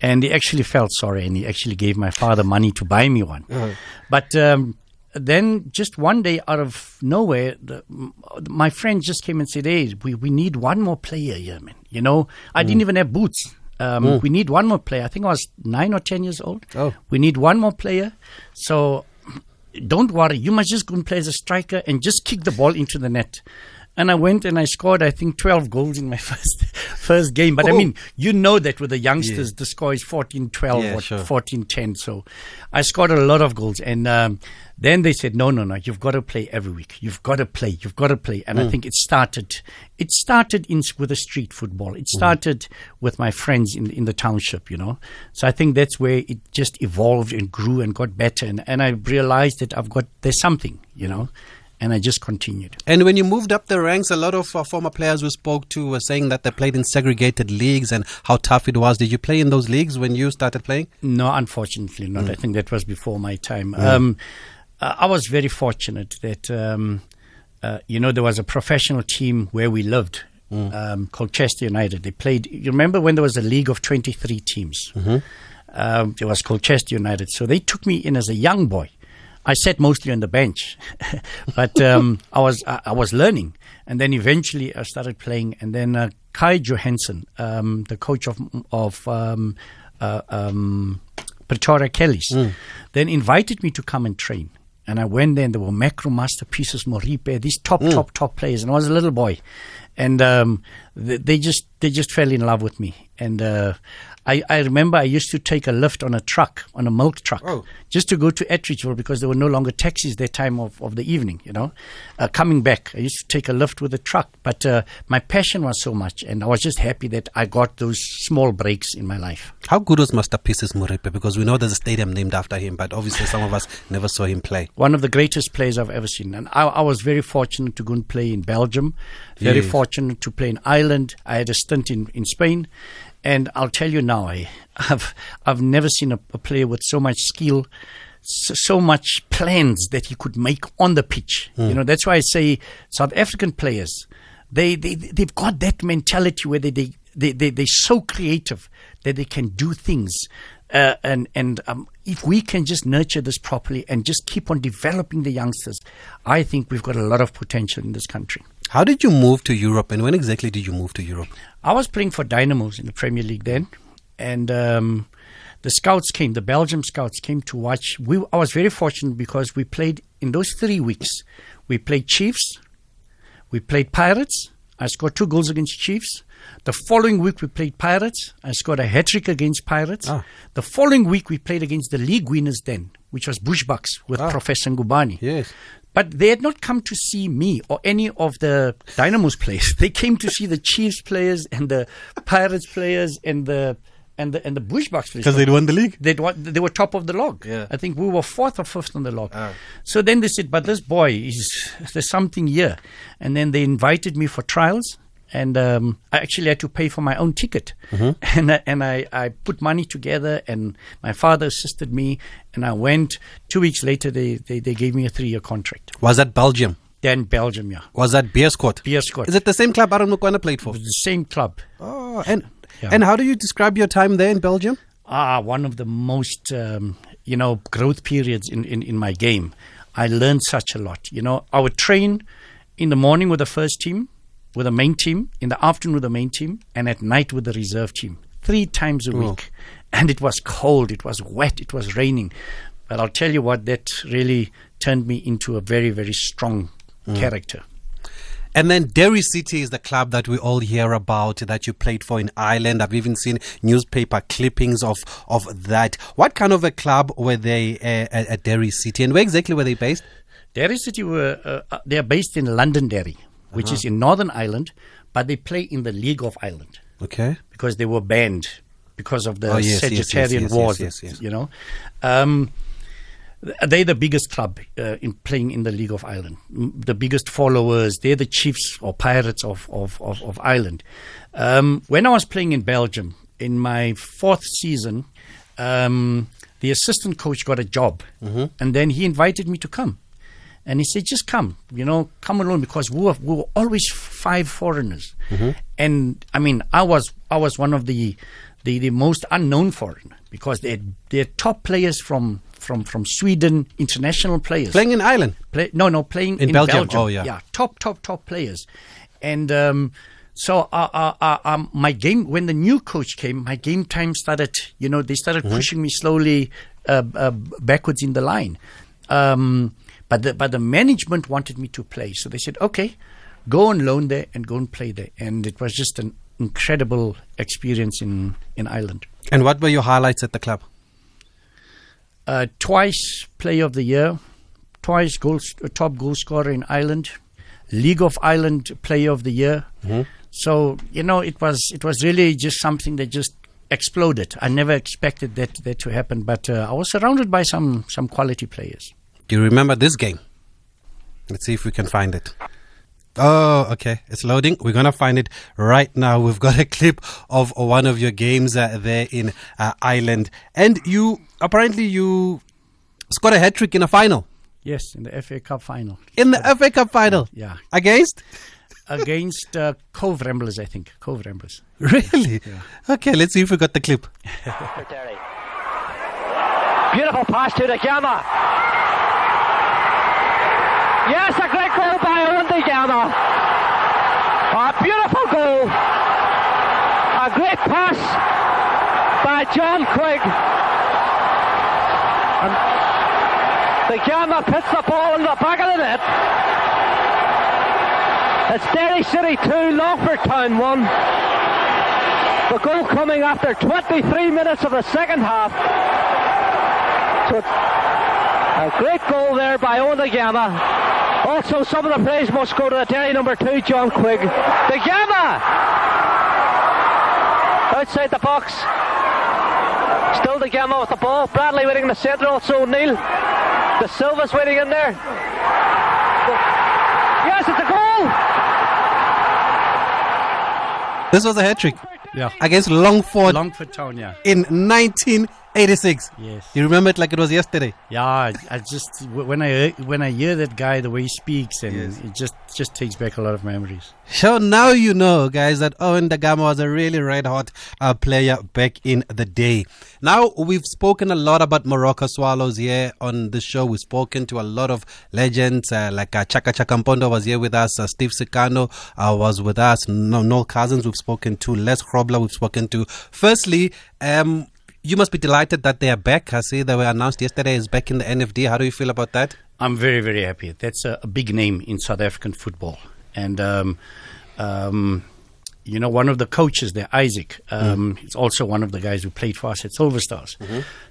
And he actually felt sorry, and he actually gave my father money to buy me one. Uh-huh. But um, then just one day out of nowhere, the, my friend just came and said, "Hey, we, we need one more player here, man. You know, I mm. didn't even have boots. Um, mm. We need one more player. I think I was nine or ten years old. Oh. We need one more player. So don't worry. You must just go and play as a striker and just kick the ball into the net." And I went and I scored, I think, 12 goals in my <laughs> first first game. But oh. I mean, you know that with the youngsters, yeah. the score is 14 12 yeah, or sure. 14 10. So I scored a lot of goals. And um, then they said, no, no, no, you've got to play every week. You've got to play. You've got to play. And mm. I think it started, it started in, with the street football. It mm. started mm. with my friends in, in the township, you know. So I think that's where it just evolved and grew and got better. And, and I realized that I've got, there's something, you know and I just continued. And when you moved up the ranks, a lot of uh, former players we spoke to were saying that they played in segregated leagues and how tough it was. Did you play in those leagues when you started playing? No, unfortunately not. Mm. I think that was before my time. Mm. Um, I was very fortunate that, um, uh, you know, there was a professional team where we lived. Mm. Um, called Chester United. They played. You remember when there was a league of twenty-three teams? Mm-hmm. Um, it was called Chester United. So they took me in as a young boy, I sat mostly on the bench, <laughs> but um, I was I, I, was learning, and then eventually I started playing. And then uh, Kai Johansson, um, the coach of of um, uh, um, Pretoria Callies, mm. then invited me to come and train. And I went there, and there were Macro Masterpieces, Moripe, these top, mm. top, top players. And I was a little boy, and um, they, they, just they just fell in love with me. And uh, I, I remember I used to take a lift on a truck, on a milk truck, oh. just to go to Atteridgeville because there were no longer taxis that time of, of the evening, you know. Uh, coming back, I used to take a lift with a truck. But uh, my passion was so much, and I was just happy that I got those small breaks in my life. How good was Masterpieces Moripe? Because we know there's a stadium named after him, but obviously some of us never saw him play. One of the greatest players I've ever seen. And I, I was very fortunate to go and play in Belgium, very yes. fortunate to play in Ireland. I had a stint in, in Spain. And I'll tell you now, <laughs> I, have I've never seen a, a player with so much skill, so, so, much plans that he could make on the pitch. Mm. You know, that's why I say South African players, they, they, they've got that mentality where they, they, they, they, they're so creative that they can do things. Uh, and and um, if we can just nurture this properly and just keep on developing the youngsters, I think we've got a lot of potential in this country. How did you move to Europe, and when exactly did you move to Europe? I was playing for Dynamos in the Premier League then, and um, the scouts came, the Belgium scouts came to watch. We, I was very fortunate because we played in those three weeks. We played Chiefs, we played Pirates. I scored two goals against Chiefs. The following week we played Pirates. I scored a hat trick against Pirates. Ah. The following week we played against the league winners then, which was Bushbucks with ah. Professor Ngubane. Yes. But they had not come to see me or any of the Dynamos players. <laughs> They came to see the Chiefs players and the Pirates players and the and the and the Bushbucks because they'd won the league. They'd won, they were top of the log. Yeah. I think we were fourth or fifth on the log. Oh. So then they said, "But this boy is there's something here," and then they invited me for trials and um, I actually had to pay for my own ticket. Mm-hmm. <laughs> And I, and I, I put money together, and my father assisted me, and I went. Two weeks later, they, they, they gave me a three year contract. Was that Belgium? Then Belgium, yeah. Was that Beerschot? Beerschot. Is it the same club Aaron Mokoena played for? the same club. Oh, and yeah. and how do you describe your time there in Belgium? Ah, one of the most, um, you know, growth periods in, in, in my game. I learned such a lot. You know, I would train in the morning with the first team, with the main team, in the afternoon with the main team, and at night with the reserve team. Three times a week. And it was cold, it was wet, it was raining. But I'll tell you what, that really turned me into a very, very strong character. And then Derry City is the club that we all hear about that you played for in Ireland. I've even seen newspaper clippings of, of that. What kind of a club were they uh, at, at Derry City and where exactly were they based? Derry City were uh, uh, they are based in Londonderry, which is in Northern Ireland, but they play in the League of Ireland Okay. because they were banned because of the Oh, yes, sectarian yes, Wars. yes, yes, yes. You know, um, they're the biggest club uh, in playing in the League of Ireland. The biggest followers. They're the chiefs or pirates of of of, of Ireland. Um, when I was playing in Belgium in my fourth season, um, the assistant coach got a job, Mm-hmm. and then he invited me to come. And he said, just come, you know, come alone because we were, we were always five foreigners. And I mean, I was, I was one of the, the, the most unknown foreigner because they're, they're top players from, from, from Sweden, international players. Playing in Ireland. Play, no, no, playing In in, Belgium. Belgium. Oh, yeah. yeah, top, top, top players, and um, so uh, uh, uh, um, my game when the new coach came, my game time started. You know, they started Mm-hmm. pushing me slowly uh, uh, backwards in the line, um, but the but the management wanted me to play, so they said, okay, go and loan there and go and play there, and it was just an incredible experience in in Ireland. And what were your highlights at the club? uh, twice Player of the Year, twice goal, uh, top goal scorer in Ireland, League of Ireland Player of the Year. So you know, it was it was really just something that just exploded. I never expected that that to happen, but uh, I was surrounded by some some quality players. Do you remember this game? Let's see if we can find it. Oh, okay. It's loading. We're going to find it right now. We've got a clip of one of your games uh, there in uh, Ireland. And you, apparently, you scored a hat trick in a final. Yes, in the FA Cup final. In the FA Cup final. Yeah. Against? Against uh, Cobh Ramblers, I think. Cobh Ramblers. Really? Yeah. Okay, let's see if we got the clip. <laughs> Beautiful pass to Da Gama. Yes, a great goal by Owen Da Gama. A beautiful goal. A great pass by John Quigg. And Da Gama puts the ball in the back of the net. It's Derry City 2, Longford Town 1. The goal coming after 23 minutes of the second half. So a great goal there by Gama. Also, some of the praise must go to the Derry number two, John Quigg. Da Gama! Outside the box. Still Da Gama with the ball. Bradley waiting in the centre, also Neil. The Silva's waiting in there. Yes, it's a goal! This was a hat trick Yeah. against Longford Longford Town, yeah. in 1986. Yes. You remember it like it was yesterday. Yeah, I, I just when I when I hear that guy the way he speaks, and it just just takes back a lot of memories. So now you know, guys, that Owen Da Gama was a really red hot uh, player back in the day. Now, we've spoken a lot about Moroka Swallows here on the show. We've spoken to a lot of legends, uh, like uh, Chaka Chakampondo was here with us, uh, Steve Sikano uh, was with us, no, Noel Cousins, we've spoken to, Les Grobler, we've spoken to. Firstly, um, you must be delighted that they are back. I see they were announced yesterday is back in the NFD. How do you feel about that? I'm very very happy. That's a, a big name in South African football, and um, um, you know one of the coaches there, Isaac, um, Mm. is also one of the guys who played for us at Silver Stars.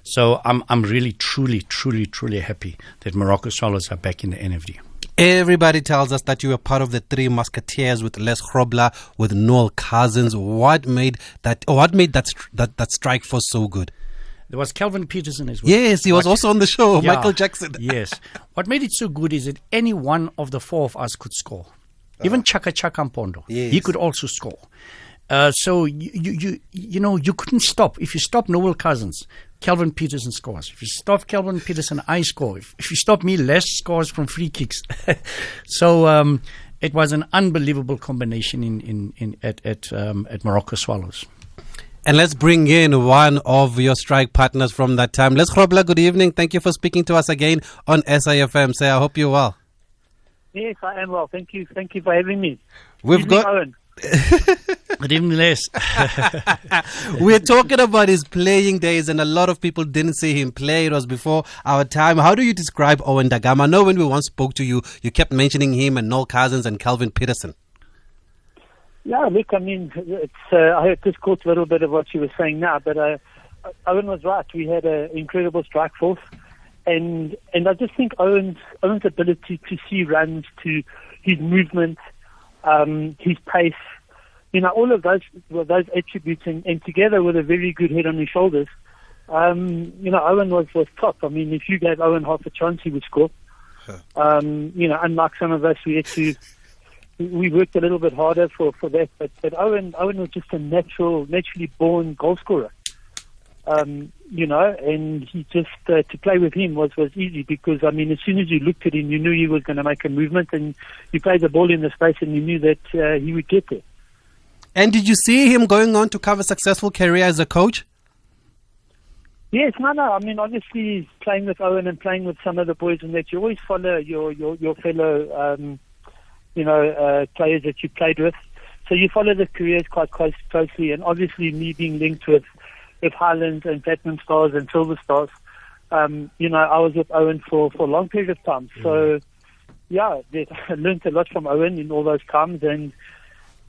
So I'm I'm really truly truly truly happy that Moroka Swallows are back in the NFD. Everybody tells us that you were part of the Three Musketeers with Les Grobler, with Noel Cousins. What made that? What made that that that strike force so good? There was Calvin Peterson as well. Yes, he was What- also on the show. Yeah, Michael Jackson. <laughs> yes. What made it so good is that any one of the four of us could score. Even Chaka Chaka Mpondo, yes. he Uh-huh. Could also score. Uh, so you, you you you know you couldn't stop. If you stop Noel Cousins, Calvin Peterson scores. If you stop Calvin Peterson, I score. If, if you stop me, Les scores from free kicks. <laughs> so um, it was an unbelievable combination in in, in at at um, at Moroka Swallows. And let's bring in one of your strike partners from that time. Les Grobler, good evening. Thank you for speaking to us again on SAFM. Say, I hope you're well. Yes, I am well. Thank you. Thank you for having me. We've Evening, got. Owen. Good evening, Les. <laughs> We're talking about his playing days, and a lot of people didn't see him play. It was before our time. How do you describe Owen Da Gama? I know when we once spoke to you, you kept mentioning him and Noel Cousins and Calvin Peterson. Yeah, look, I mean, it's. Uh, I just caught a little bit of what you were saying now, but uh, Owen was right. We had an incredible strike force, and and I just think Owen's Owen's ability to see runs, to his movement, um, his pace, you know, all of those well, those attributes, and, and together with a very good head on his shoulders, um, you know, Owen was was top. I mean, if you gave Owen half a chance, he would score. Um, you know, unlike some of us, we had to we worked a little bit harder for, for that, but, but Owen Owen was just a natural, naturally born goal scorer. Um, you know, and he just uh, to play with him was was easy because I mean, as soon as you looked at him, you knew he was going to make a movement, and you played the ball in the space, and you knew that uh, he would get there. And did you see him going on to have a successful career as a coach? Yes, no, no. I mean, obviously, playing with Owen and playing with some of the boys, and that you always follow your your your fellow, um, you know, uh, players that you played with. So you follow the careers quite close, closely, and obviously, me being linked with with Highlands and Platinum Stars and Silver Stars, um, you know, I was with Owen for for a long period of time. So, yeah, <laughs> I learned a lot from Owen in all those times, and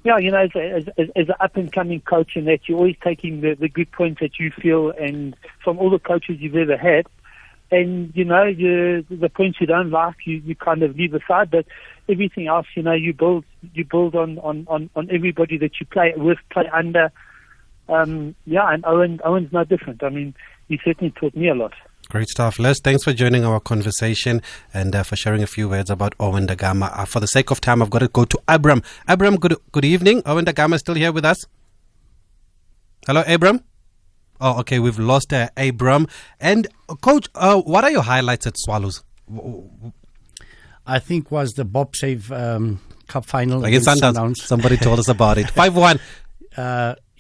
yeah, you know, as, as, as, as an up and coming coach, and that you're always taking the, the good points that you feel, and from all the coaches you've ever had, and you know, you, the points you don't like, you, you kind of leave aside, but everything else, you know, you build you build on on on, on everybody that you play with, play under. Um, yeah, and Owen Owen's no different. I mean, he certainly taught me a lot. Great stuff. Les, thanks for joining our conversation and uh, for sharing a few words about Owen Da Gama. Uh, for the sake of time, I've got to go to Abram. Abram, good, good evening. Owen Da Gama is still here with us. Hello, Abram. Oh, okay. We've lost uh, Abram. And, uh, Coach, uh, what are your highlights at Swallows? I think was the Bob Save um, Cup final Against Sundowns. Somebody told us about it. <laughs> 5 1.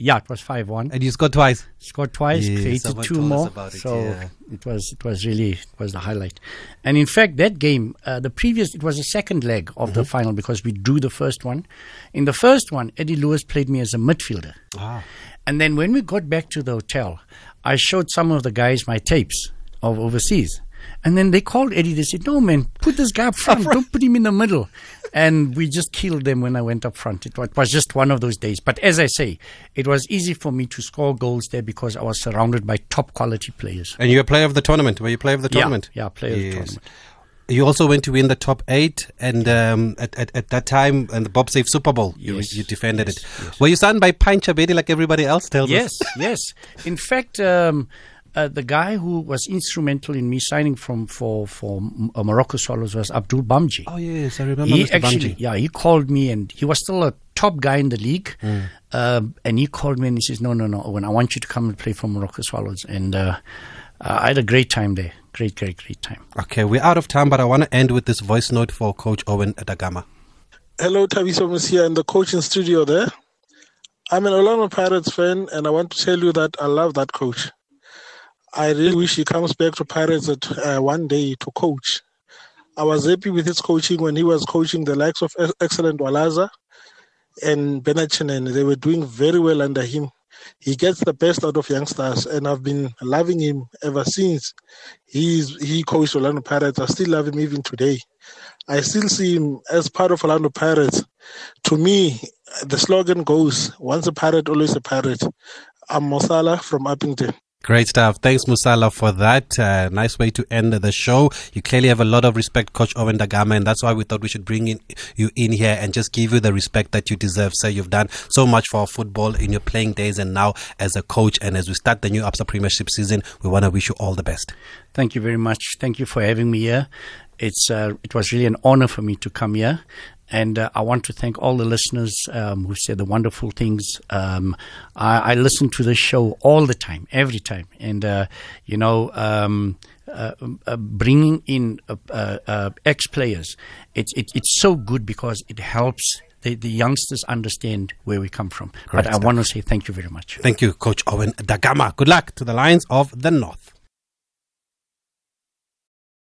Yeah, it was five one. And you scored twice. Scored twice, Yeah, created two more. it, so yeah. it was it was really it was the highlight. And in fact, that game, uh, the previous it was the second leg of Mm-hmm. the final because we drew the first one. In the first one, Eddie Lewis played me as a midfielder. Ah. And then when we got back to the hotel, I showed some of the guys my tapes of overseas. And then they called Eddie. They said, "No, man, put this guy up front. Don't put him in the middle." And we just killed them when I went up front. It was just one of those days. But as I say, it was easy for me to score goals there because I was surrounded by top quality players. And you're a player of the tournament. Were you player of the tournament? yeah, player of the tournament. You also went to win the top eight, and um, at, at, at that time, and the Bob Save Super Bowl, you, Yes, you defended yes, it. yes. Were you signed by Pine Chabedi like everybody else tells Yes, us? yes. In fact, um, uh, the guy who was instrumental in me signing from for for uh, Moroka Swallows was Abdul Bamji. Oh, yes, I remember he Mr. actually, Bamji. yeah, he called me and he was still a top guy in the league. Hmm. Um, and he called me and he says, "No, no, no, Owen, I want you to come and play for Moroka Swallows." And uh, uh, I had a great time there. Great, great, great time. Okay, we're out of time, but I want to end with this voice note for Coach Owen Da Gama. Hello, Thabiso Mosia in the coaching studio there. I'm an Orlando Pirates fan, and I want to tell you that I love that coach. I really wish he comes back to Pirates at, uh, one day to coach. I was happy with his coaching when he was coaching the likes of Excellent Walaza and Benachinen. They were doing very well under him. He gets the best out of youngsters, and I've been loving him ever since he's he coached Orlando Pirates. I still love him even today. I still see him as part of Orlando Pirates. To me, the slogan goes, once a pirate, always a pirate. I'm Mosala from Upington. Great stuff. Thanks, Mosala, for that. Uh, nice way to end the show. You clearly have a lot of respect, Coach Owen Da Gama, and that's why we thought we should bring in, you in here and just give you the respect that you deserve. Sir, you've done so much for our football in your playing days and now as a coach. And as we start the new Absa Premiership season, we want to wish you all the best. Thank you very much. Thank you for having me here. It's uh, it was really an honor for me to come here. And uh, I want to thank all the listeners um, who said the wonderful things. Um, I, I listen to this show all the time, every time. And, uh, you know, um, uh, uh, bringing in uh, uh, uh, ex players, it's it, it's so good because it helps the, the youngsters understand where we come from. Great but stuff. I want to say thank you very much. Thank you, Coach Owen Da Gama. Good luck to the Lions of the North.